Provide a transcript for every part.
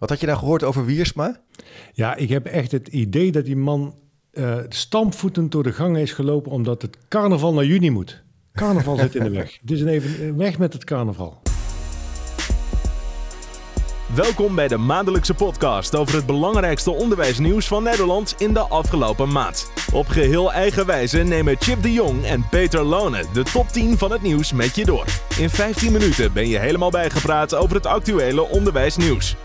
Wat had je nou gehoord over Wiersma? Ja, ik heb echt het idee dat die man uh, stampvoetend door de gang is gelopen omdat het carnaval naar juni moet. Carnaval zit in de weg. Het is een even weg met het carnaval. Welkom bij de maandelijkse podcast over het belangrijkste onderwijsnieuws van Nederland in de afgelopen maand. Op geheel eigen wijze nemen Chip de Jong en Peter Lone de top 10 van het nieuws met je door. In 15 minuten ben je helemaal bijgepraat over het actuele onderwijsnieuws.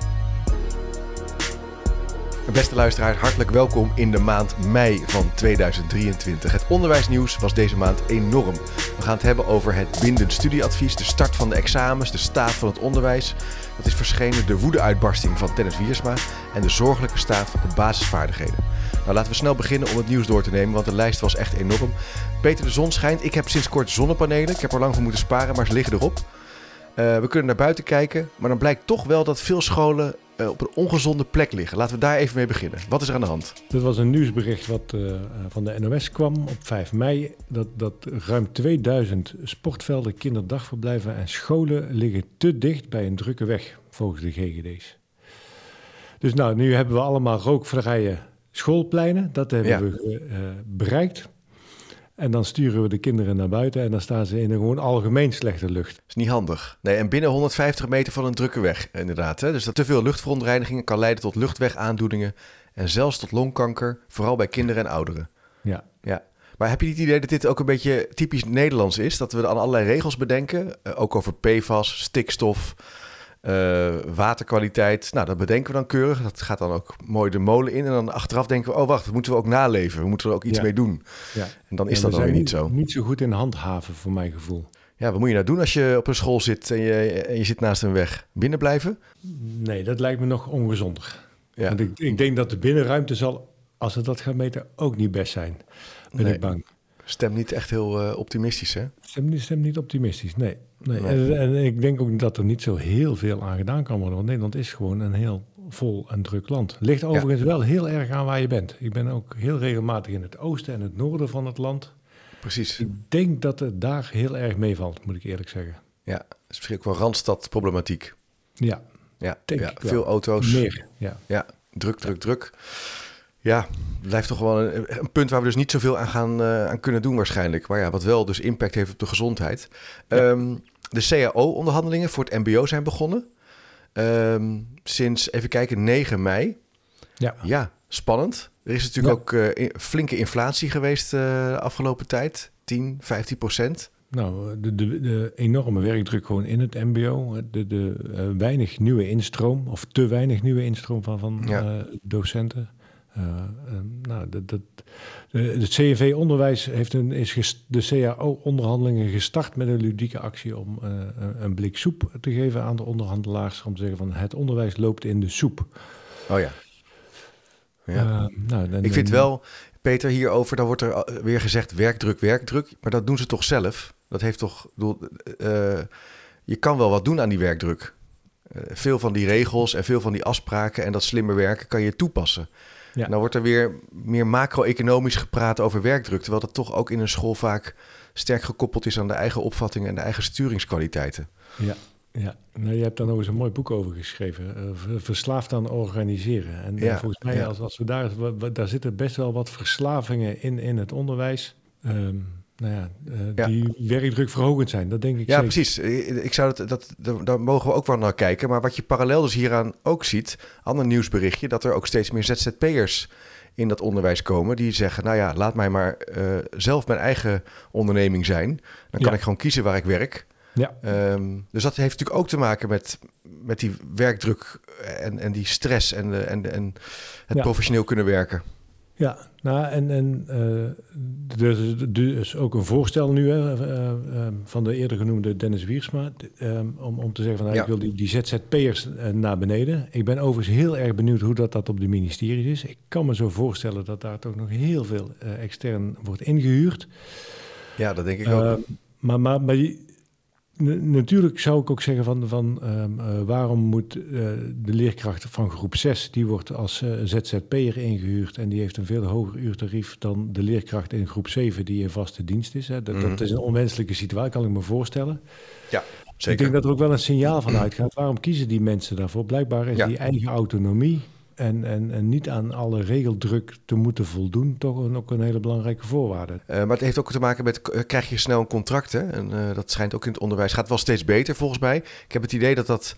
Beste luisteraars, hartelijk welkom in de maand mei van 2023. Het onderwijsnieuws was deze maand enorm. We gaan het hebben over het bindend studieadvies, de start van de examens, de staat van het onderwijs. Dat is verschenen de woedeuitbarsting van Tennis Wiersma en de zorgelijke staat van de basisvaardigheden. Nou, laten we snel beginnen om het nieuws door te nemen, want de lijst was echt enorm. Peter, de zon schijnt. Ik heb sinds kort zonnepanelen. Ik heb er lang voor moeten sparen, maar ze liggen erop. Uh, we kunnen naar buiten kijken, maar dan blijkt toch wel dat veel scholen uh, op een ongezonde plek liggen. Laten we daar even mee beginnen. Wat is er aan de hand? Dit was een nieuwsbericht wat uh, van de NOS kwam op 5 mei. Dat, dat ruim 2000 sportvelden, kinderdagverblijven en scholen liggen te dicht bij een drukke weg, volgens de GGD's. Dus nou, nu hebben we allemaal rookvrije schoolpleinen. Dat hebben ja. we uh, bereikt. En dan sturen we de kinderen naar buiten en dan staan ze in een gewoon algemeen slechte lucht. Dat is niet handig. Nee, en binnen 150 meter van een drukke weg, inderdaad. Hè? Dus dat te veel luchtverontreinigingen kan leiden tot luchtwegaandoeningen en zelfs tot longkanker, vooral bij kinderen en ouderen. Ja. ja. Maar heb je niet het idee dat dit ook een beetje typisch Nederlands is? Dat we dan allerlei regels bedenken, eh, ook over PFAS, stikstof, uh, waterkwaliteit, nou, dat bedenken we dan keurig. Dat gaat dan ook mooi de molen in. En dan achteraf denken we, oh wacht, dat moeten we ook naleven. We moeten er ook iets mee doen. Ja. En dan is dat dan weer niet zo. Niet zo goed in handhaven, voor mijn gevoel. Ja, wat moet je nou doen als je op een school zit en je, en je zit naast een weg? Binnen blijven? Nee, dat lijkt me nog ongezonder. Ja. Want ik, ik denk dat de binnenruimte zal, als ze dat gaan meten, ook niet best zijn. Ben nee. ik bang. Stem niet echt heel uh, optimistisch, hè? Stem, stem niet optimistisch, nee. nee. En, en, ik denk ook dat er niet zo heel veel aan gedaan kan worden. Want Nederland is gewoon een heel vol en druk land. Ligt overigens wel heel erg aan waar je bent. Ik ben ook heel regelmatig in het oosten en het noorden van het land. Precies. Ik denk dat het daar heel erg meevalt, moet ik eerlijk zeggen. Ja, het is misschien ook wel randstadproblematiek. Ja, ja, ja veel auto's. Meer, ja. Ja, druk, druk, druk. Ja, blijft toch wel een, een, punt waar we dus niet zoveel aan, gaan, uh, aan kunnen doen waarschijnlijk. Maar ja, wat wel dus impact heeft op de gezondheid. Ja. Um, de CAO-onderhandelingen voor het mbo zijn begonnen. Um, sinds, even kijken, 9 mei. Ja. Ja, spannend. Er is natuurlijk ook uh, in, flinke inflatie geweest uh, de afgelopen tijd. 10, 15 procent. Nou, de, de, de, enorme werkdruk gewoon in het mbo. De, de uh, weinig nieuwe instroom, of te weinig nieuwe instroom van, van ja. docenten. Uh, nou, dat, dat, het CNV-onderwijs heeft een, is de CAO-onderhandelingen gestart met een ludieke actie om uh, een blik soep te geven aan de onderhandelaars. Om te zeggen van het onderwijs loopt in de soep. Oh ja. ja. nou, dan, Ik vind wel, Peter, hierover, dan wordt er weer gezegd werkdruk, werkdruk. Maar dat doen ze toch zelf? Dat heeft toch, bedoel, je kan wel wat doen aan die werkdruk. veel van die regels en veel van die afspraken en dat slimmer werken kan je toepassen. Ja. Nou wordt er weer meer macro-economisch gepraat over werkdruk, terwijl dat toch ook in een school vaak sterk gekoppeld is aan de eigen opvattingen en de eigen sturingskwaliteiten. Ja, ja. Nou, je hebt daar nog eens een mooi boek over geschreven. Uh, verslaafd aan organiseren. En ja, volgens mij, ja. als, als we daar, daar zitten best wel wat verslavingen in, in het onderwijs. Um, nou ja, uh, die werkdruk verhogend zijn. Dat denk ik Ja, precies. Ik zou dat, dat, daar mogen we ook wel naar kijken. Maar wat je parallel dus hieraan ook ziet, ander nieuwsberichtje, dat er ook steeds meer ZZP'ers in dat onderwijs komen. Die zeggen, nou ja, laat mij maar uh, zelf mijn eigen onderneming zijn. Dan kan ja. ik gewoon kiezen waar ik werk. Ja. Um, dus dat heeft natuurlijk ook te maken met, met die werkdruk en, en die stress en, en, en het ja. professioneel kunnen werken. Ja, nou, en, en uh, er is dus ook een voorstel nu hè, uh, uh, van de eerder genoemde Dennis Wiersma... om, om te zeggen van, nou, ja. ik wil die, die ZZP'ers naar beneden. Ik ben overigens heel erg benieuwd hoe dat, dat op de ministeries is. Ik kan me zo voorstellen dat daar toch nog heel veel extern wordt ingehuurd. Ja, dat denk ik ook. maar, maar, maar natuurlijk zou ik ook zeggen van, van um, uh, waarom moet uh, de leerkracht van groep 6, die wordt als uh, ZZP'er ingehuurd en die heeft een veel hoger uurtarief dan de leerkracht in groep 7 die in vaste dienst is. Hè. Dat, mm -hmm. dat is een onwenselijke situatie, kan ik me voorstellen. Ja. zeker. Ik denk dat er ook wel een signaal van uitgaat. Waarom kiezen die mensen daarvoor? Blijkbaar is Ja. die eigen autonomie en, en, en niet aan alle regeldruk te moeten voldoen toch een, ook een hele belangrijke voorwaarde. Eh, maar het heeft ook te maken met, eh, krijg je snel een contract? Hè? En eh, dat schijnt ook in het onderwijs. Gaat wel steeds beter volgens mij. Ik heb het idee dat dat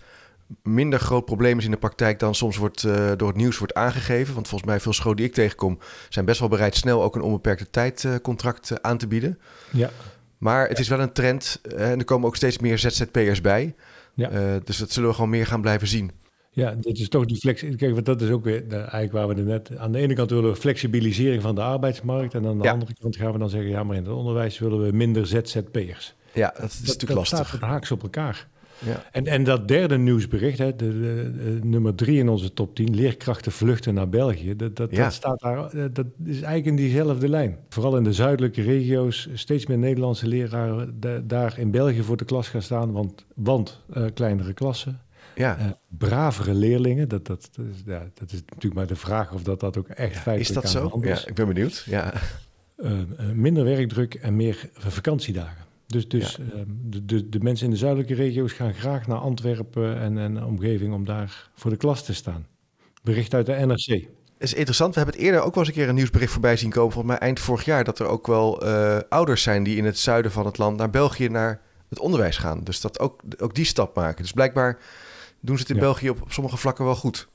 minder groot probleem is in de praktijk dan soms wordt, door het nieuws wordt aangegeven. Want volgens mij veel scholen die ik tegenkom zijn best wel bereid snel ook een onbeperkte tijdcontract eh, aan te bieden. Ja, Maar het is wel een trend en er komen ook steeds meer ZZP'ers bij. Ja. Dus dat zullen we gewoon meer gaan blijven zien. Ja dat is toch die flex. Kijk, want dat is ook weer eigenlijk waar we er net. Aan de ene kant willen we flexibilisering van de arbeidsmarkt. En aan de Ja. andere kant gaan we dan zeggen: ja, maar in het onderwijs willen we minder ZZP'ers. Ja, dat is dat, natuurlijk dat lastig. staat het haaks op elkaar. Ja. En, en dat derde nieuwsbericht, hè, de, de- de nummer drie in onze top 10, leerkrachten vluchten naar België. Dat, dat, Ja. dat, staat daar, eh, dat is eigenlijk in diezelfde lijn. Vooral in de zuidelijke regio's steeds meer Nederlandse leraren da- daar in België voor de klas gaan staan. Want, want eh, kleinere klassen, Ja. eh, bravere leerlingen. Dat, dat, dat, is, ja, dat is natuurlijk maar de vraag of dat, dat ook echt feitelijk Is dat zo? Ja, ik ben benieuwd. Ja. Eh, eh, minder werkdruk en meer vakantiedagen. Dus, dus ehm, de, de, de mensen in de zuidelijke regio's gaan graag naar Antwerpen en, en omgeving om daar voor de klas te staan. Bericht uit de NRC. is interessant. We hebben het eerder ook wel eens een keer een nieuwsbericht voorbij zien komen. Volgens mij eind vorig jaar. Dat er ook wel ouders zijn die in het zuiden van het land naar België naar het onderwijs gaan. Dus dat ook, ook die stap maken. Dus blijkbaar doen ze het in Ja. België op, op sommige vlakken wel goed.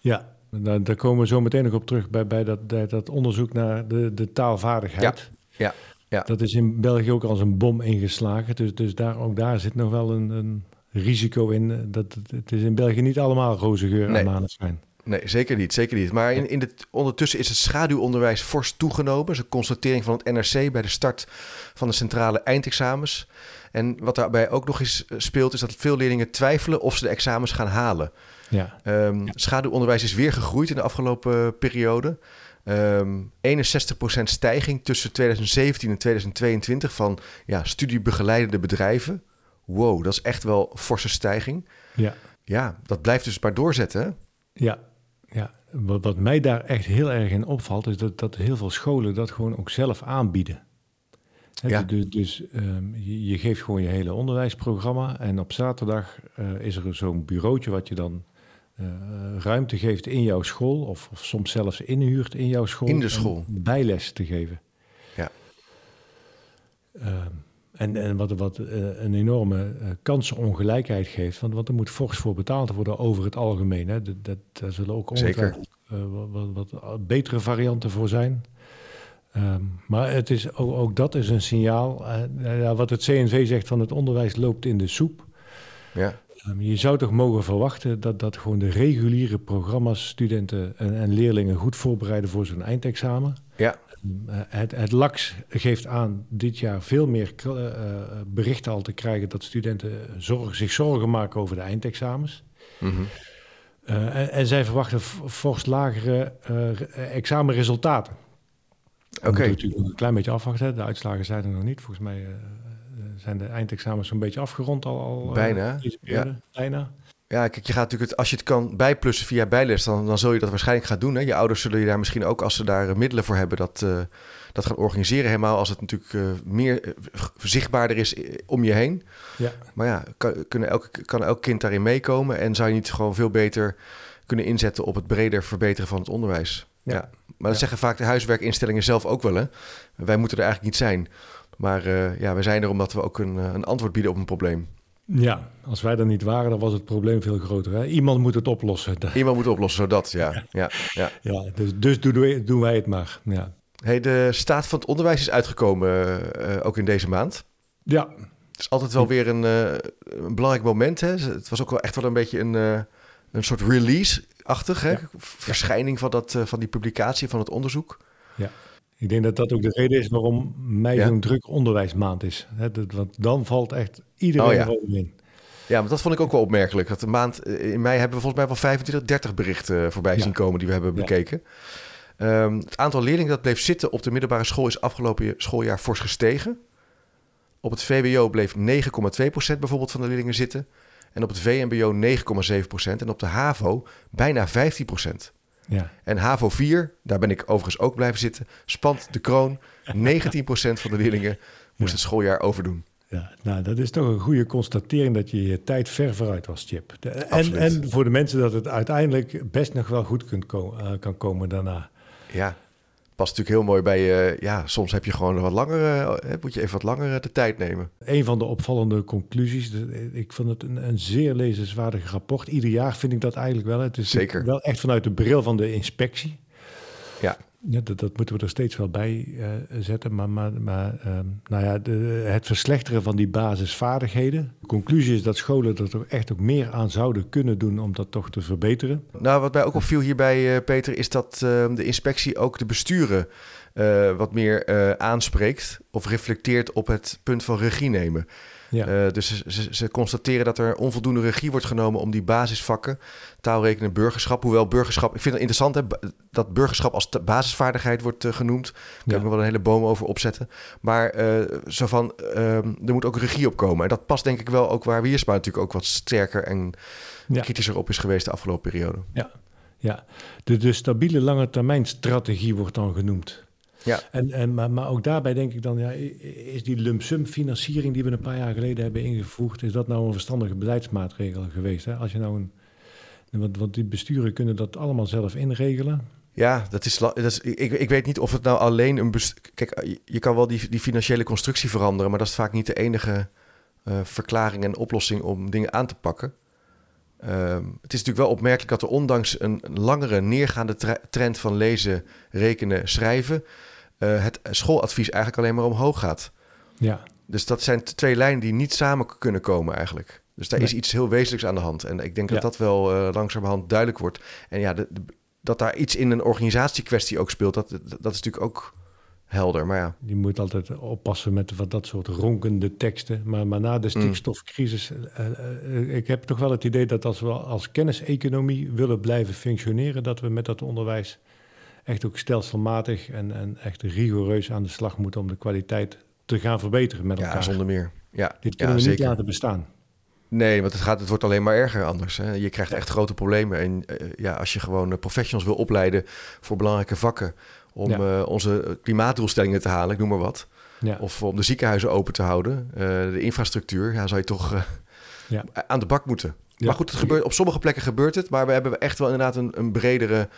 Ja, daar, daar komen we zo meteen nog op terug bij, bij dat, bij dat onderzoek naar de, de taalvaardigheid. Ja, ja. Dat is in België ook als een bom ingeslagen. Dus, dus daar, ook daar zit nog wel een, een risico in. eh, Dat, het, het is in België niet allemaal roze geur Nee. en maneschijn. Nee, zeker niet. Zeker niet. Maar in, in het, ondertussen is het schaduwonderwijs fors toegenomen. Dat is een constatering van het NRC bij de start van de centrale eindexamens. En wat daarbij ook nog eens eh, speelt, is dat veel leerlingen twijfelen of ze de examens gaan halen. Ja, Ehm, Schaduwonderwijs is weer gegroeid in de afgelopen eh, periode. Ehm 61% stijging tussen 2017 en 2022 van ja, studiebegeleidende bedrijven. Wow, dat is echt wel forse stijging. ja. Ja, dat blijft dus maar doorzetten. Hè? Ja. Wat, wat mij daar echt heel erg in opvalt, is dat, dat heel veel scholen dat gewoon ook zelf aanbieden. Ja. Dus, dus ehm, je, je geeft gewoon je hele onderwijsprogramma en op zaterdag eh, is er zo'n bureautje wat je dan eh, ruimte geeft in jouw school, of, of soms zelfs inhuurt in jouw school. In de om school. bijles te geven. Ja. Ehm, en, en wat, wat eh, een enorme eh, kansenongelijkheid geeft. Want, want er moet fors voor betaald worden over het algemeen. Hè. Dat, dat, daar zullen ook Zeker. ongetwijfeld eh, wat, wat, wat betere varianten voor zijn. Ehm, maar het is, ook, ook dat is een signaal. wat het CNV zegt van het onderwijs loopt in de soep. Ja, Ehm, je zou toch mogen verwachten dat, dat gewoon de reguliere programma's studenten en, en leerlingen goed voorbereiden voor zo'n eindexamen. Ja, Eh, het, het LAX geeft aan dit jaar veel meer eh, eh, berichten al te krijgen dat studenten zich zorgen maken over de eindexamens. mhm. En, en zij verwachten fors lagere re- examenresultaten. Oké. moeten natuurlijk nog een klein beetje afwachten. hè. De uitslagen zijn er nog niet. Volgens mij zijn de eindexamens zo'n beetje afgerond al. al Bijna, periode. Bijna. Ja, kijk, je gaat natuurlijk het, als je het kan bijplussen via bijles, dan, dan zul je dat waarschijnlijk gaan doen. Hè? Je ouders zullen je daar misschien ook, als ze daar eh, middelen voor hebben, dat, eh, dat gaan organiseren. Helemaal als het natuurlijk eh, meer zichtbaarder is om je heen. Ja. Maar ja, kan, kunnen elke, kan elk kind daarin meekomen? En zou je niet gewoon veel beter kunnen inzetten op het breder verbeteren van het onderwijs? Ja. Ja. Maar dat Ja. zeggen vaak de huiswerkinstellingen zelf ook wel. Hè? Wij moeten er eigenlijk niet zijn. Maar ja, we zijn er omdat we ook een, een antwoord bieden op een probleem. Ja, als wij er niet waren, dan was het probleem veel groter. Hè? Iemand moet het oplossen. Iemand moet oplossen, zodat, ja. ja, ja. Ja, dus, dus doen, wij, doen wij het maar. Ja. Hey, de staat van het onderwijs is uitgekomen, eh, ook in deze maand. ja, Het is altijd wel weer een, eh, een belangrijk moment. Hè? Het was ook wel echt wel een beetje een, eh, een soort release-achtig. Hè? Ja. Verschijning van, dat, van die publicatie, van het onderzoek. Ik denk dat dat ook de reden is waarom mei Ja? zo'n druk onderwijsmaand is. Dat- want dan valt echt iedereen Oh ja. erover in. Ja, maar dat vond ik ook wel opmerkelijk. Dat de maand eh, in mei hebben we volgens mij wel 25, 30 berichten eh, voorbij Ja. zien komen die we hebben bekeken. Ehm, het aantal leerlingen dat bleef zitten op de middelbare school is afgelopen schooljaar fors gestegen. Op het VWO bleef 9,2% bijvoorbeeld van de leerlingen zitten. En op het VMBO 9,7% en op de HAVO bijna 15%. Ja. En HAVO 4, daar ben ik overigens ook blijven zitten, spant de kroon. 19% van de leerlingen moest het schooljaar overdoen. Ja, nou, dat is toch een goede constatering dat je je tijd ver vooruit was, Chip. De- en, en voor de mensen dat het uiteindelijk best nog wel goed kunt ko- eh, kan komen daarna. Ja, past natuurlijk heel mooi bij je. ja, soms heb je gewoon wat langer, eh, moet je even wat langer de tijd nemen. Een van de opvallende conclusies, ik vond het een, een zeer lezenswaardig rapport. Ieder jaar vind ik dat eigenlijk wel. Het is Zeker. wel echt vanuit de bril van de inspectie. Ja. Ja, dat, dat moeten we er steeds wel bij eh, zetten. Maar, maar, maar ehm, nou ja, het verslechteren van die basisvaardigheden. De conclusie is dat scholen er toch echt ook meer aan zouden kunnen doen om dat toch te verbeteren. Nou, wat mij ook opviel hierbij, eh, Peter, is dat eh, de inspectie ook de besturen eh, wat meer aanspreekt of reflecteert op het punt van regie nemen. Ja, Eh, dus ze, ze, ze constateren dat er onvoldoende regie wordt genomen om die basisvakken, taalrekenen, burgerschap. Hoewel burgerschap, ik vind het interessant hè, dat burgerschap als basisvaardigheid wordt eh, genoemd. Daar kan Ja. ik nog wel een hele boom over opzetten. Maar eh, zo van, ehm, er moet ook regie op komen. En dat past denk ik wel ook waar Wiersma natuurlijk ook wat sterker en ja, kritischer op is geweest de afgelopen periode. ja. De, de stabiele lange termijn strategie wordt dan genoemd. Ja. En, en, maar, maar ook daarbij denk ik dan, ja, is die lump sum financiering die we een paar jaar geleden hebben ingevoegd, is dat nou een verstandige beleidsmaatregel geweest? Hè? Als je nou een, want, want die besturen kunnen dat allemaal zelf inregelen. Ja, dat is, dat is, ik, ik weet niet of het nou alleen een... Kijk, je, je kan wel die, die financiële constructie veranderen... maar dat is vaak niet de enige eh, verklaring en oplossing om dingen aan te pakken. Ehm, het is natuurlijk wel opmerkelijk dat er ondanks een, langere neergaande tre- trend van lezen, rekenen, schrijven... eh, het schooladvies eigenlijk alleen maar omhoog gaat. Ja, Dus dat zijn twee lijnen die niet samen kunnen komen eigenlijk. Dus daar is iets heel wezenlijks aan de hand. En ik denk dat Ja. dat wel eh, langzamerhand duidelijk wordt. En ja, de- de- dat daar iets in een organisatiekwestie ook speelt, dat, dat is natuurlijk ook helder. Maar ja, je moet altijd oppassen met wat dat soort ronkende teksten. Maar, maar na de stikstofcrisis, eh, eh, ik heb toch wel het idee dat als we als kenniseconomie willen blijven functioneren, dat we met dat onderwijs echt ook stelselmatig en, en echt rigoureus aan de slag moeten om de kwaliteit te gaan verbeteren met ja elkaar. zonder meer. Ja, Dit ja, kunnen we niet zeker. laten bestaan. Nee, want het, gaat, het wordt alleen maar erger anders. Hè. Je krijgt echt grote problemen. En eh, ja, als je gewoon eh, professionals wil opleiden voor belangrijke vakken... om Ja. eh, onze klimaatdoelstellingen te halen, ik noem maar wat... Ja, Of om de ziekenhuizen open te houden, de infrastructuur, ja, zou je toch Ja. aan de bak moeten. Maar goed, het gebeurt, op sommige plekken gebeurt het, maar we hebben echt wel inderdaad een, een bredere,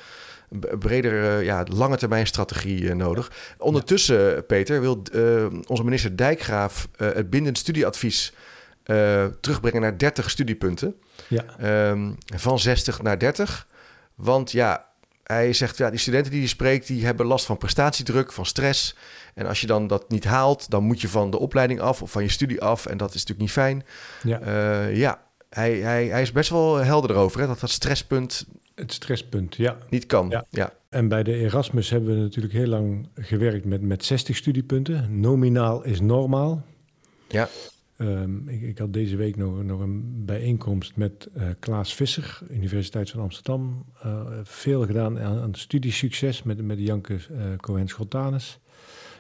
bredere ja, lange termijn strategie eh, nodig. Ondertussen, Peter, wil eh, onze minister Dijkgraaf eh, het bindend studieadvies eh, terugbrengen naar 30 studiepunten. ja, Ehm, van 60 naar 30. Want ja, hij zegt, ja, die studenten die hij spreekt, die hebben last van prestatiedruk, van stress. En als je dan dat niet haalt, dan moet je van de opleiding af of van je studie af. En dat is natuurlijk niet fijn. ja. Eh, ja, hij, hij, hij is best wel helder erover, hè, dat dat stresspunt het stresspunt, ja. niet kan. Ja. Ja. En bij de Erasmus hebben we natuurlijk heel lang gewerkt met, met 60 studiepunten. Nominaal is normaal. Ja. Ehm, ik, ik had deze week nog, nog een bijeenkomst met eh, Klaas Visser, Universiteit van Amsterdam. Eh, veel gedaan aan, aan studiesucces met, met Janke eh Cohen Schottanus.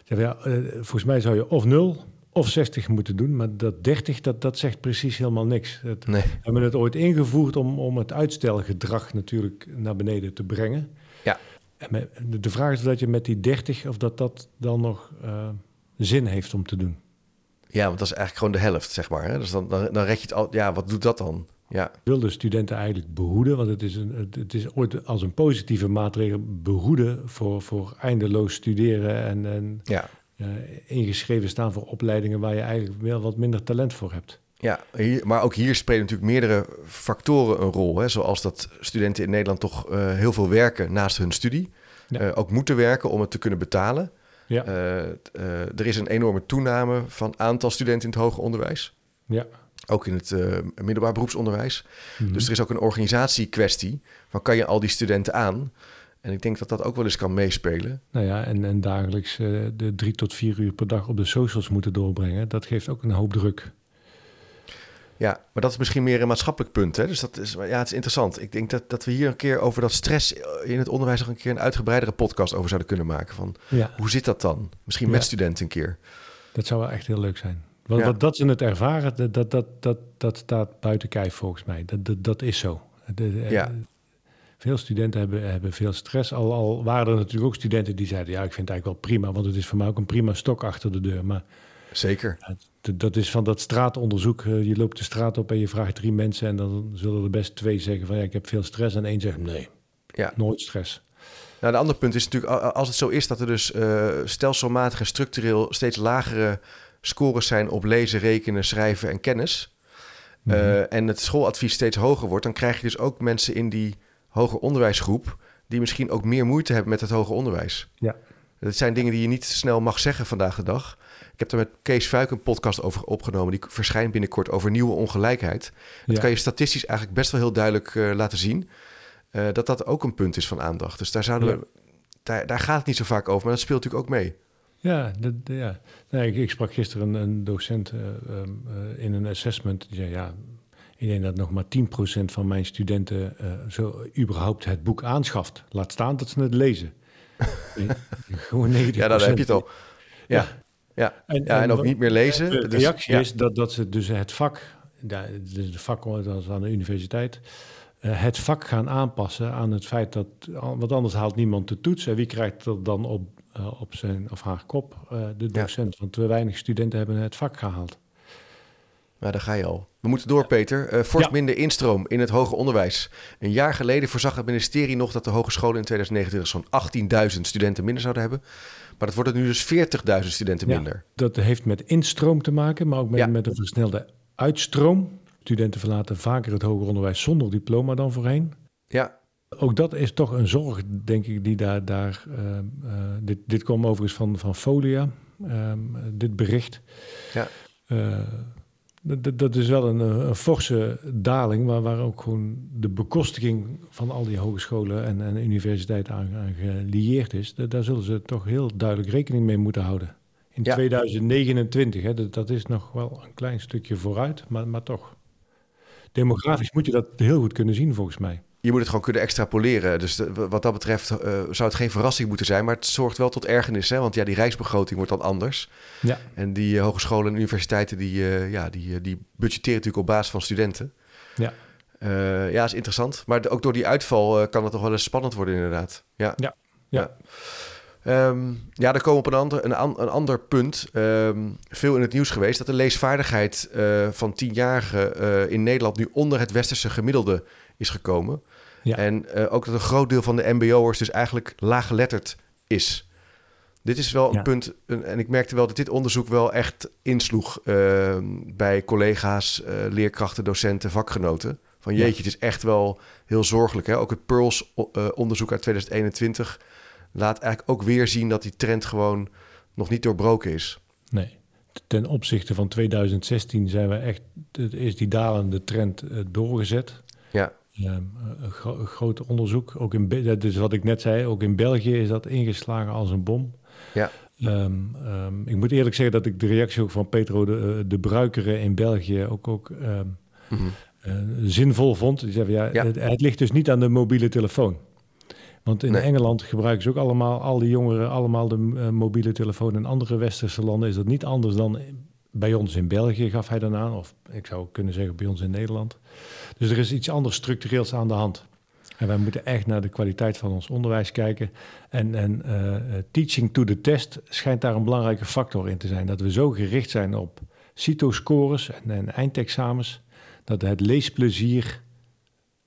Ja, volgens mij zou je of 0 of 60 moeten doen, maar dat 30, dat, dat zegt precies helemaal niks. Het, Nee. we hebben het ooit ingevoerd om, om het uitstelgedrag natuurlijk naar beneden te brengen. Ja. En met- de- vraag is dat je met die 30, of dat dat dan nog eh, zin heeft om te doen. ja, want dat is eigenlijk gewoon de helft, zeg maar. Hè? Dus dan, dan, dan red je het al. Ja, wat doet dat dan? Ja, wil de studenten eigenlijk behoeden, want het is, een, het- het is ooit als een positieve maatregel behoeden voor, voor eindeloos studeren en, en ja. Eh, ingeschreven staan voor opleidingen waar je eigenlijk wel wat minder talent voor hebt. Ja, hier, maar ook hier spelen natuurlijk meerdere factoren een rol. Hè? Zoals dat studenten in Nederland toch eh, heel veel werken naast hun studie. Ja. Eh, ook moeten werken om het te kunnen betalen. Ja, er is een enorme toename van aantal studenten in het hoger onderwijs. ja. Ook in het middelbaar beroepsonderwijs. Mhm. Dus er is ook een organisatiekwestie. Van kan je al die studenten aan? En ik denk dat dat ook wel eens kan meespelen. Nou ja, en, en dagelijks eh, de drie tot vier uur per dag op de socials moeten doorbrengen, dat geeft ook een hoop druk. Ja, maar dat is misschien meer een maatschappelijk punt. Hè? Dus dat is, ja, het is interessant. Ik denk dat, dat we hier een keer over dat stress in het onderwijs nog een keer een uitgebreidere podcast over zouden kunnen maken. Van Ja, hoe zit dat dan? Misschien met Ja. studenten een keer. dat zou wel echt heel leuk zijn. Want Ja. wat dat ze het ervaren, dat, dat, dat, dat, dat staat buiten kijf volgens mij. Dat, dat, dat is zo. De- de- Ja. Veel studenten hebben, hebben veel stress. Al, al waren er natuurlijk ook studenten die zeiden... ja, ik vind het eigenlijk wel prima... want het is voor mij ook een prima stok achter de deur. Maar Zeker. Dat is van dat straatonderzoek. Je loopt de straat op en je vraagt drie mensen en dan zullen er best twee zeggen van ja, ik heb veel stress en één zegt nee, ja. nooit stress. Nou, een ander punt is natuurlijk, als het zo is dat er dus uh, stelselmatig en structureel steeds lagere scores zijn op lezen, rekenen, schrijven en kennis. Mm en het schooladvies steeds hoger wordt, dan krijg je dus ook mensen in die hoger onderwijsgroep die misschien ook meer moeite hebben met het hoger onderwijs. Ja. Dat zijn dingen die je niet snel mag zeggen vandaag de dag. Ik heb er met Kees Fuik een podcast over opgenomen. Die verschijnt binnenkort over nieuwe ongelijkheid. Dat kan je statistisch eigenlijk best wel heel duidelijk uh, laten zien. Uh, dat dat ook een punt is van aandacht. Dus daar, zouden we, daar, daar gaat het niet zo vaak over, maar dat speelt natuurlijk ook mee. Ja, dat, ja. Nee, ik, ik, sprak gisteren een, een docent uh, uh, in een assessment. Die zei, ja, ik denk dat nog maar 10% van mijn studenten zo überhaupt het boek aanschaft. Laat staan dat ze het lezen. Gewoon 90%. Ja, dan heb je het al. Ja, ja. En, ja, en, ook niet meer lezen. De dus, reactie is dat, dat ze dus het vak, de, de vak dat aan de universiteit, uh, het vak gaan aanpassen aan het feit dat, want anders haalt niemand de toets. En wie krijgt er dan op, uh, op zijn of haar kop? De docent. Ja. Want te weinig studenten hebben het vak gehaald. Nou, daar ga je al. We moeten door, Peter. Uh, fors ja. minder instroom in het hoger onderwijs. Een jaar geleden voorzag het ministerie nog dat de hogescholen in 2029 zo'n 18.000 studenten minder zouden hebben. Maar dat wordt het nu dus 40.000 studenten minder. Ja, dat heeft met instroom te maken, maar ook met, ja. met een versnelde uitstroom. Studenten verlaten vaker het hoger onderwijs zonder diploma dan voorheen. Ja. Ook dat is toch een zorg, denk ik, die daar... daar uh, uh, dit, dit kwam overigens van, van Folia, ehm, dit bericht. Ja. Dat, dat, is wel een, een forse daling, waar, waar ook gewoon de bekostiging van al die hogescholen en, en universiteiten aan, aan gelieerd is. daar zullen ze toch heel duidelijk rekening mee moeten houden. In ja. 2029, hè, dat, dat, is nog wel een klein stukje vooruit, maar, maar toch. Demografisch moet je dat heel goed kunnen zien, volgens mij. Je moet het gewoon kunnen extrapoleren. Dus wat dat betreft uh, zou het geen verrassing moeten zijn. Maar het zorgt wel tot ergernis. Hè? Want ja, die rijksbegroting wordt dan anders. Ja. En die uh, hogescholen en universiteiten... die, uh, ja, die, die budgetteren natuurlijk op basis van studenten. Ja. ja, is interessant. Maar de, ook door die uitval kan het toch wel eens spannend worden inderdaad. Ja. Ja. ja. ja. Um, ja, dan komen we op een ander, een, an, een ander punt. Um, veel in het nieuws geweest dat de leesvaardigheid van tienjarigen in Nederland nu onder het westerse gemiddelde is gekomen. Ja. En uh, ook dat een groot deel van de MBO'ers dus eigenlijk laaggeletterd is. Dit is wel een ja. punt, en ik merkte wel dat dit onderzoek wel echt insloeg uh, bij collega's, uh, leerkrachten, docenten, vakgenoten. Van jeetje, ja. het is echt wel heel zorgelijk. Hè? Ook het Pearls onderzoek uit 2021 laat eigenlijk ook weer zien dat die trend gewoon nog niet doorbroken is. Nee, ten opzichte van 2016 zijn we echt, is die dalende trend doorgezet. Ja. Een, gro een, groot onderzoek. Ook in, is wat ik net zei, ook in België is dat ingeslagen als een bom. Ja. Um, um, ik moet eerlijk zeggen dat ik de reactie ook van Petro de, de Bruikeren in België ook, ook mm -hmm. uh, zinvol vond. Die zei, ja, ja. Het, het, ligt dus niet aan de mobiele telefoon. Want in nee. Engeland gebruiken ze ook allemaal, al die jongeren, allemaal de uh, mobiele telefoon. In andere westerse landen is dat niet anders dan bij ons in België, gaf hij dan aan. Of ik zou kunnen zeggen bij ons in Nederland. Dus er is iets anders structureels aan de hand. En wij moeten echt naar de kwaliteit van ons onderwijs kijken. En, en uh, teaching to the test schijnt daar een belangrijke factor in te zijn. Dat we zo gericht zijn op CITO-scores en, en, eindexamens, dat het leesplezier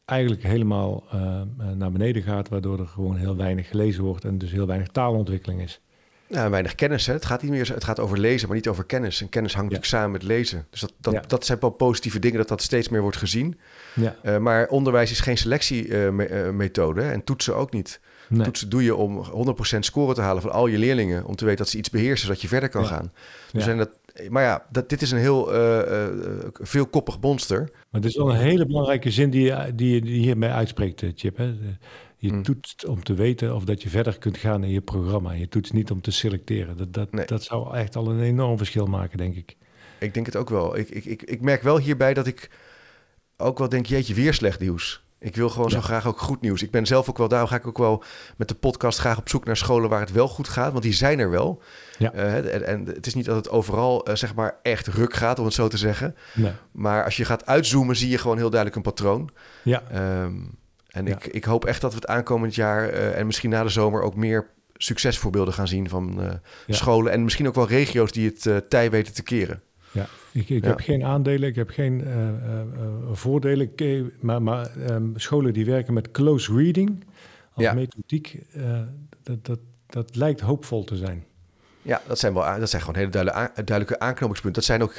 eigenlijk helemaal uh, naar beneden gaat, waardoor er gewoon heel weinig gelezen wordt en dus heel weinig taalontwikkeling is. Nou, weinig kennis. Hè? Het gaat niet meer. Het gaat over lezen, maar niet over kennis. En kennis hangt ja. natuurlijk samen met lezen. Dus dat, dat, ja. dat zijn wel positieve dingen dat dat steeds meer wordt gezien. Ja. Uh, maar onderwijs is geen selectiemethode uh, en toetsen ook niet. Nee. Toetsen doe je om 100% score te halen van al je leerlingen, om te weten dat ze iets beheersen, zodat je verder kan gaan. Dus en dat, maar ja, dat, dit is een heel veelkoppig monster. Maar het is wel een hele belangrijke zin die je, die je hiermee uitspreekt, Chip. Hè? Je mm. toetst om te weten of dat je verder kunt gaan in je programma. Je toetst niet om te selecteren. Dat, dat, nee. dat zou echt al een enorm verschil maken, denk ik. Ik denk het ook wel. Ik, ik, ik, ik merk wel hierbij dat ik ook wel denk, jeetje, weer slecht nieuws. Ik wil gewoon ja. zo graag ook goed nieuws. Ik ben zelf ook wel, daarom ga ik ook wel met de podcast graag op zoek naar scholen waar het wel goed gaat. Want die zijn er wel. Ja. Uh, en, en, het is niet dat het overal uh, zeg maar echt ruk gaat, om het zo te zeggen. Nee. Maar als je gaat uitzoomen, zie je gewoon heel duidelijk een patroon. Ja. Um, en ja. ik, ik hoop echt dat we het aankomend jaar uh, en misschien na de zomer ook meer succesvoorbeelden gaan zien van scholen en misschien ook wel regio's die het tij weten te keren. Ja, ik, ik heb geen aandelen, ik heb geen voordelen, maar, maar ehm, scholen die werken met close reading als methodiek, dat, dat, dat lijkt hoopvol te zijn. Ja, dat zijn, wel, dat zijn gewoon hele duidelijke, duidelijke aanknopingspunten. Dat zijn ook,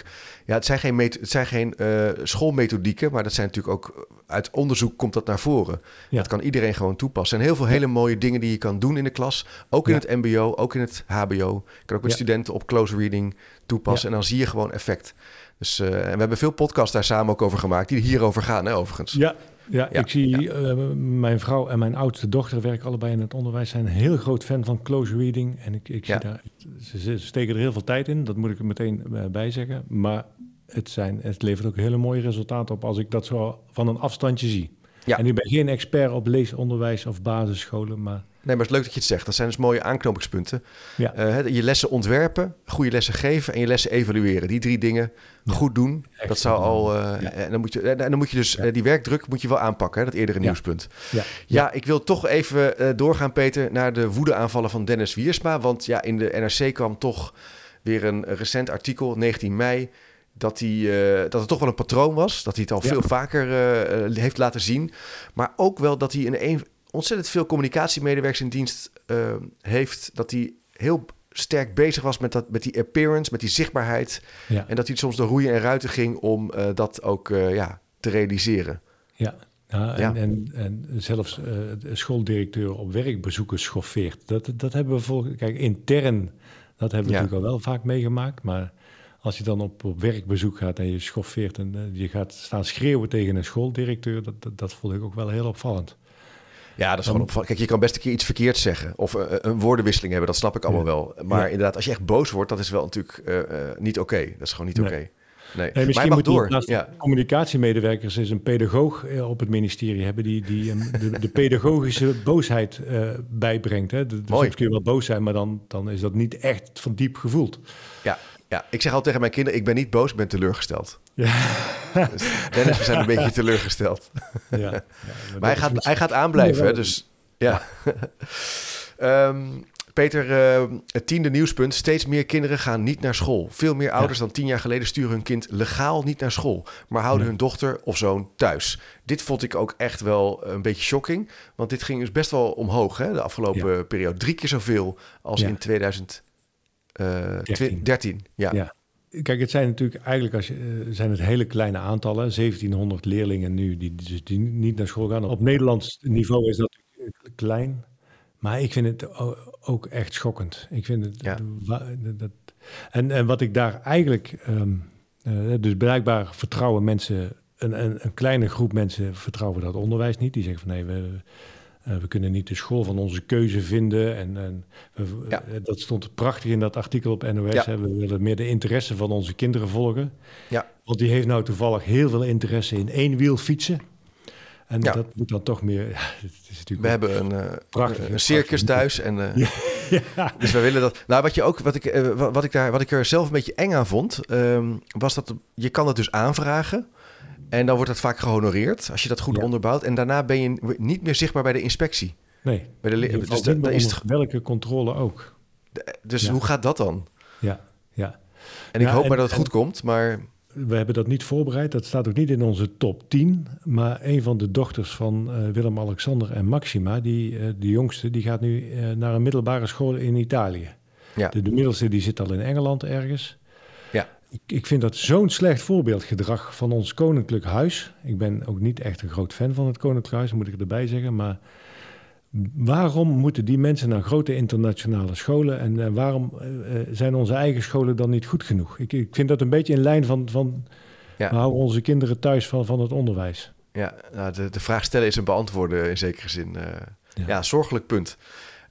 ja, het zijn geen, het zijn geen uh, schoolmethodieken, maar dat zijn natuurlijk ook, uit onderzoek komt dat naar voren. Ja. Dat kan iedereen gewoon toepassen. En heel veel hele mooie dingen die je kan doen in de klas, ook in het MBO, ook in het HBO. Je kan ook met studenten op close reading toepassen en dan zie je gewoon effect. Dus, uh, en we hebben veel podcasts daar samen ook over gemaakt, die hierover gaan, hè, overigens. Ja, ja, ik zie uh, mijn vrouw en mijn oudste dochter werken allebei in het onderwijs. Zijn een heel groot fan van close reading. En ik, ik zie daar, ze, steken er heel veel tijd in, dat moet ik er meteen uh, bij zeggen. Maar het, zijn, het levert ook hele mooie resultaten op als ik dat zo van een afstandje zie. Ja. En ik ben geen expert op leesonderwijs of basisscholen, maar Nee, maar het is leuk dat je het zegt. Dat zijn dus mooie aanknopingspunten. Ja. Uh, je lessen ontwerpen, goede lessen geven en je lessen evalueren. Die drie dingen goed doen. dat zou al. Uh, en, dan moet je, en dan moet je dus uh, die werkdruk moet je wel aanpakken. Hè, dat eerdere nieuwspunt. Ja. Ja. ik wil toch even doorgaan, Peter, naar de woedeaanvallen van Dennis Wiersma. Want ja, in de NRC kwam toch weer een recent artikel, 19 mei dat, hij, dat het toch wel een patroon was. Dat hij het al veel vaker heeft laten zien. Maar ook wel dat hij in een, ontzettend veel communicatiemedewerkers in dienst uh, heeft. Dat hij heel sterk bezig was met, dat, met die appearance, met die zichtbaarheid. Ja. En dat hij soms de roeien en ruiten ging om uh, dat ook uh, ja, te realiseren. Ja, ja, en, ja. en, en, zelfs uh, de schooldirecteur op werkbezoeken schoffeert. Dat, dat hebben we voor. Kijk, intern, dat hebben we ja. natuurlijk al wel vaak meegemaakt. Maar als je dan op, op werkbezoek gaat en je schoffeert en je gaat staan schreeuwen tegen een schooldirecteur, dat, dat, dat vond ik ook wel heel opvallend. Ja, dat is gewoon opvallend. Kijk, je kan best een keer iets verkeerd zeggen. Of uh, een woordenwisseling hebben, dat snap ik allemaal wel. Maar inderdaad, als je echt boos wordt, dat is wel natuurlijk uh, uh, niet oké. Okay. Dat is gewoon niet oké. Okay. Nee. nee. misschien moet door. naast ja. communicatiemedewerkers is een pedagoog op het ministerie hebben die, die de, de, pedagogische boosheid uh, bijbrengt. Hè. De, Mooi. Soms kun je wel boos zijn, maar dan, dan is dat niet echt van diep gevoeld. Ja, ja, ik zeg altijd tegen mijn kinderen, ik ben niet boos, ik ben teleurgesteld. Ja. Dus Dennis, we zijn een beetje teleurgesteld. Ja, ja maar hij gaat, hij gaat aanblijven, dus ja. um, Peter, uh, het tiende nieuwspunt. Steeds meer kinderen gaan niet naar school. Veel meer ouders dan tien jaar geleden sturen hun kind legaal niet naar school, maar houden hun dochter of zoon thuis. Dit vond ik ook echt wel een beetje shocking, want dit ging dus best wel omhoog hè, de afgelopen periode. Drie keer zoveel als in 2000. 13. 13. ja. Kijk, het zijn natuurlijk eigenlijk als je, uh, zijn het hele kleine aantallen. 1700 leerlingen nu die, dus die niet naar school gaan. Op Nederlands niveau is dat klein. Maar ik vind het ook echt schokkend. Ik vind het. Ja. Dat, en, en wat ik daar eigenlijk. Um, uh, dus blijkbaar vertrouwen mensen. Een, een, een, kleine groep mensen vertrouwen dat onderwijs niet. Die zeggen van nee, we, uh, we kunnen niet de school van onze keuze vinden. En, en we, ja. uh, dat stond prachtig in dat artikel op NOS. Ja. Hè. We willen meer de interesse van onze kinderen volgen. Ja. Want die heeft nou toevallig heel veel interesse in één wiel fietsen. En ja. dat moet dan toch meer. Ja, is natuurlijk we hebben een, uh, prachtig, een circus thuis. En, uh, ja. Dus we willen dat. Nou, wat je ook, wat ik, uh, wat ik daar, wat ik er zelf een beetje eng aan vond, um, was dat je kan het dus aanvragen. En dan wordt dat vaak gehonoreerd als je dat goed ja. onderbouwt. En daarna ben je niet meer zichtbaar bij de inspectie. Nee. Bij de, dus is het... welke controle ook. Dus ja. hoe gaat dat dan? Ja, ja. En ik hoop en, maar dat het goed en, komt, maar... We hebben dat niet voorbereid. Dat staat ook niet in onze top 10. Maar een van de dochters van uh, Willem-Alexander en Maxima, die, uh, de jongste, die gaat nu uh, naar een middelbare school in Italië. Ja. De, de middelste die zit al in Engeland ergens. Ik, ik vind dat zo'n slecht voorbeeldgedrag van ons koninklijk huis. Ik ben ook niet echt een groot fan van het koninklijk huis, moet ik erbij zeggen. Maar waarom moeten die mensen naar grote internationale scholen en uh, waarom uh, zijn onze eigen scholen dan niet goed genoeg? Ik, ik vind dat een beetje in lijn van, van ja. we houden onze kinderen thuis van, van het onderwijs. Ja, nou, de, de vraag stellen is een beantwoorden in zekere zin. Uh, ja. ja, zorgelijk punt.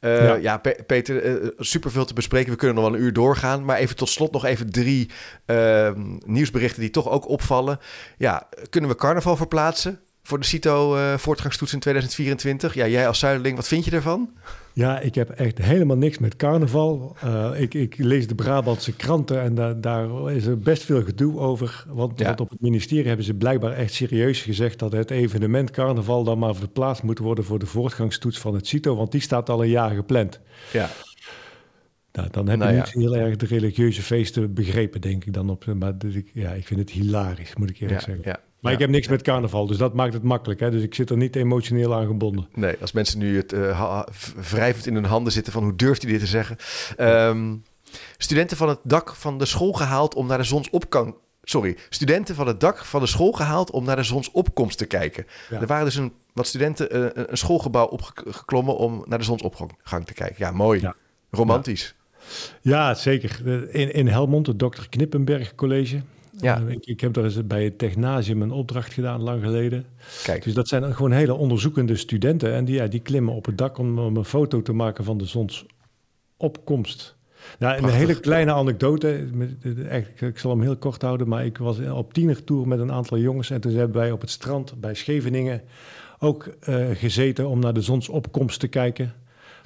Uh, ja. ja, Pe Peter, uh, superveel te bespreken. We kunnen nog wel een uur doorgaan. Maar even tot slot nog even drie uh, nieuwsberichten die toch ook opvallen. Ja, kunnen we carnaval verplaatsen? Voor de CITO-voortgangstoets in 2024. Ja, jij als Zuiderling, wat vind je ervan? Ja, ik heb echt helemaal niks met carnaval. Uh, ik, ik, lees de Brabantse kranten en da daar is er best veel gedoe over. Want, want, op het ministerie hebben ze blijkbaar echt serieus gezegd dat het evenement carnaval dan maar verplaatst moet worden voor de voortgangstoets van het CITO, want die staat al een jaar gepland. Ja. Nou, dan heb nou je niet heel erg de religieuze feesten begrepen, denk ik dan op. Maar ik, ja, ik vind het hilarisch, moet ik eerlijk zeggen. Ja. Maar ik heb niks met carnaval, dus dat maakt het makkelijk. Hè? Dus ik zit er niet emotioneel aan gebonden. Nee, als mensen nu het uh, wrijvend in hun handen zitten van hoe durft hij dit te zeggen. Um, studenten van het dak van de school gehaald om naar de zonsopgang sorry, studenten van het dak van de school gehaald om naar de zonsopkomst te kijken. Er waren dus een, wat studenten uh, een schoolgebouw opgeklommen om naar de zonsopgang te kijken. Ja, mooi. Ja. Romantisch. Ja. ja, zeker. In, in Helmond, het Dr. Knippenberg College. Ja. Uh, ik, ik, heb daar eens bij het Technasium een opdracht gedaan, lang geleden. Kijk. Dus dat zijn gewoon hele onderzoekende studenten. En die, ja, die klimmen op het dak om, om een foto te maken van de zonsopkomst. Nou, een hele kleine anekdote. Echt, ik zal hem heel kort houden. Maar ik was op tienertour met een aantal jongens. En toen hebben wij op het strand bij Scheveningen ook uh, gezeten om naar de zonsopkomst te kijken.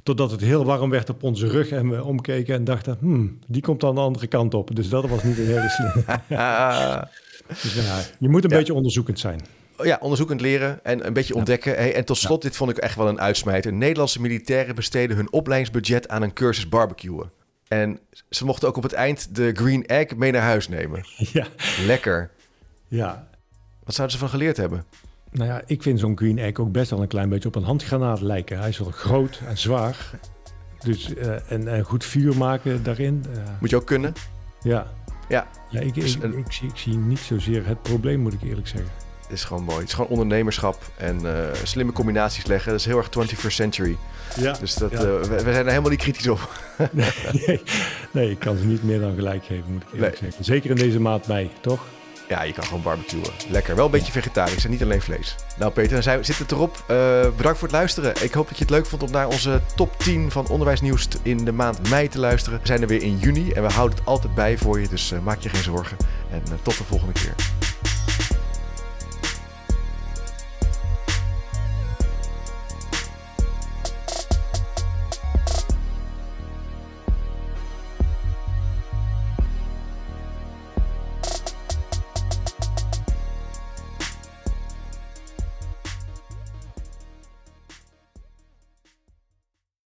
Totdat het heel warm werd op onze rug en we omkeken en dachten, hmm, die komt aan de andere kant op. Dus dat was niet een hele slim. dus ja, je moet een ja. beetje onderzoekend zijn. Ja, onderzoekend leren en een beetje ontdekken. Hey, en tot slot, dit vond ik echt wel een uitsmijter. Nederlandse militairen besteden hun opleidingsbudget aan een cursus barbecuen. En ze mochten ook op het eind de green egg mee naar huis nemen. Ja. Lekker. Ja. Wat zouden ze van geleerd hebben? Nou ja, ik vind zo'n green egg ook best wel een klein beetje op een handgranaat lijken. Hij is wel groot en zwaar. Dus, uh, en, en, goed vuur maken daarin. Uh, moet je ook kunnen? Ja. Ja. ja ik, dus ik, ik, zie, ik zie niet zozeer het probleem, moet ik eerlijk zeggen. Het is gewoon mooi. Het is gewoon ondernemerschap en uh, slimme combinaties leggen. Dat is heel erg 21st century. Ja, dus dat, ja. we, we, zijn er helemaal niet kritisch op. nee, nee, ik kan ze niet meer dan gelijk geven, moet ik eerlijk nee. zeggen. Zeker in deze maand mei, toch? Ja, je kan gewoon barbecuen. Lekker. Wel een beetje vegetarisch en niet alleen vlees. Nou Peter, dan zit het erop. Uh, bedankt voor het luisteren. Ik hoop dat je het leuk vond om naar onze top 10 van onderwijsnieuws in de maand mei te luisteren. We zijn er weer in juni en we houden het altijd bij voor je. Dus uh, maak je geen zorgen. En uh, tot de volgende keer.